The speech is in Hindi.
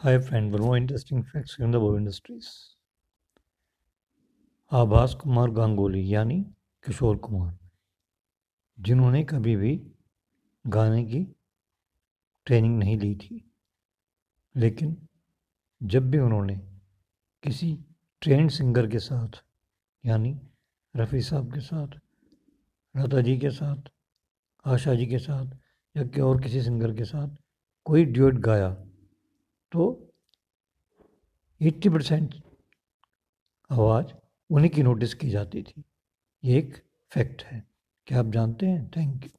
Hi friend one more interesting facts in the Bob industries Abhas Kumar Ganguly यानी किशोर कुमार जिन्होंने कभी भी गाने की ट्रेनिंग नहीं ली थी, लेकिन जब भी उन्होंने किसी ट्रेंड सिंगर के साथ, यानी रफ़ी साहब के साथ लता जी के साथ, आशा जी के साथ, या कि और किसी सिंगर के साथ कोई ड्यूट गाया तो एट्टी परसेंट आवाज़ उन्हीं की नोटिस की जाती थी। ये एक फैक्ट है। क्या आप जानते हैं? Thank you.